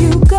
you go.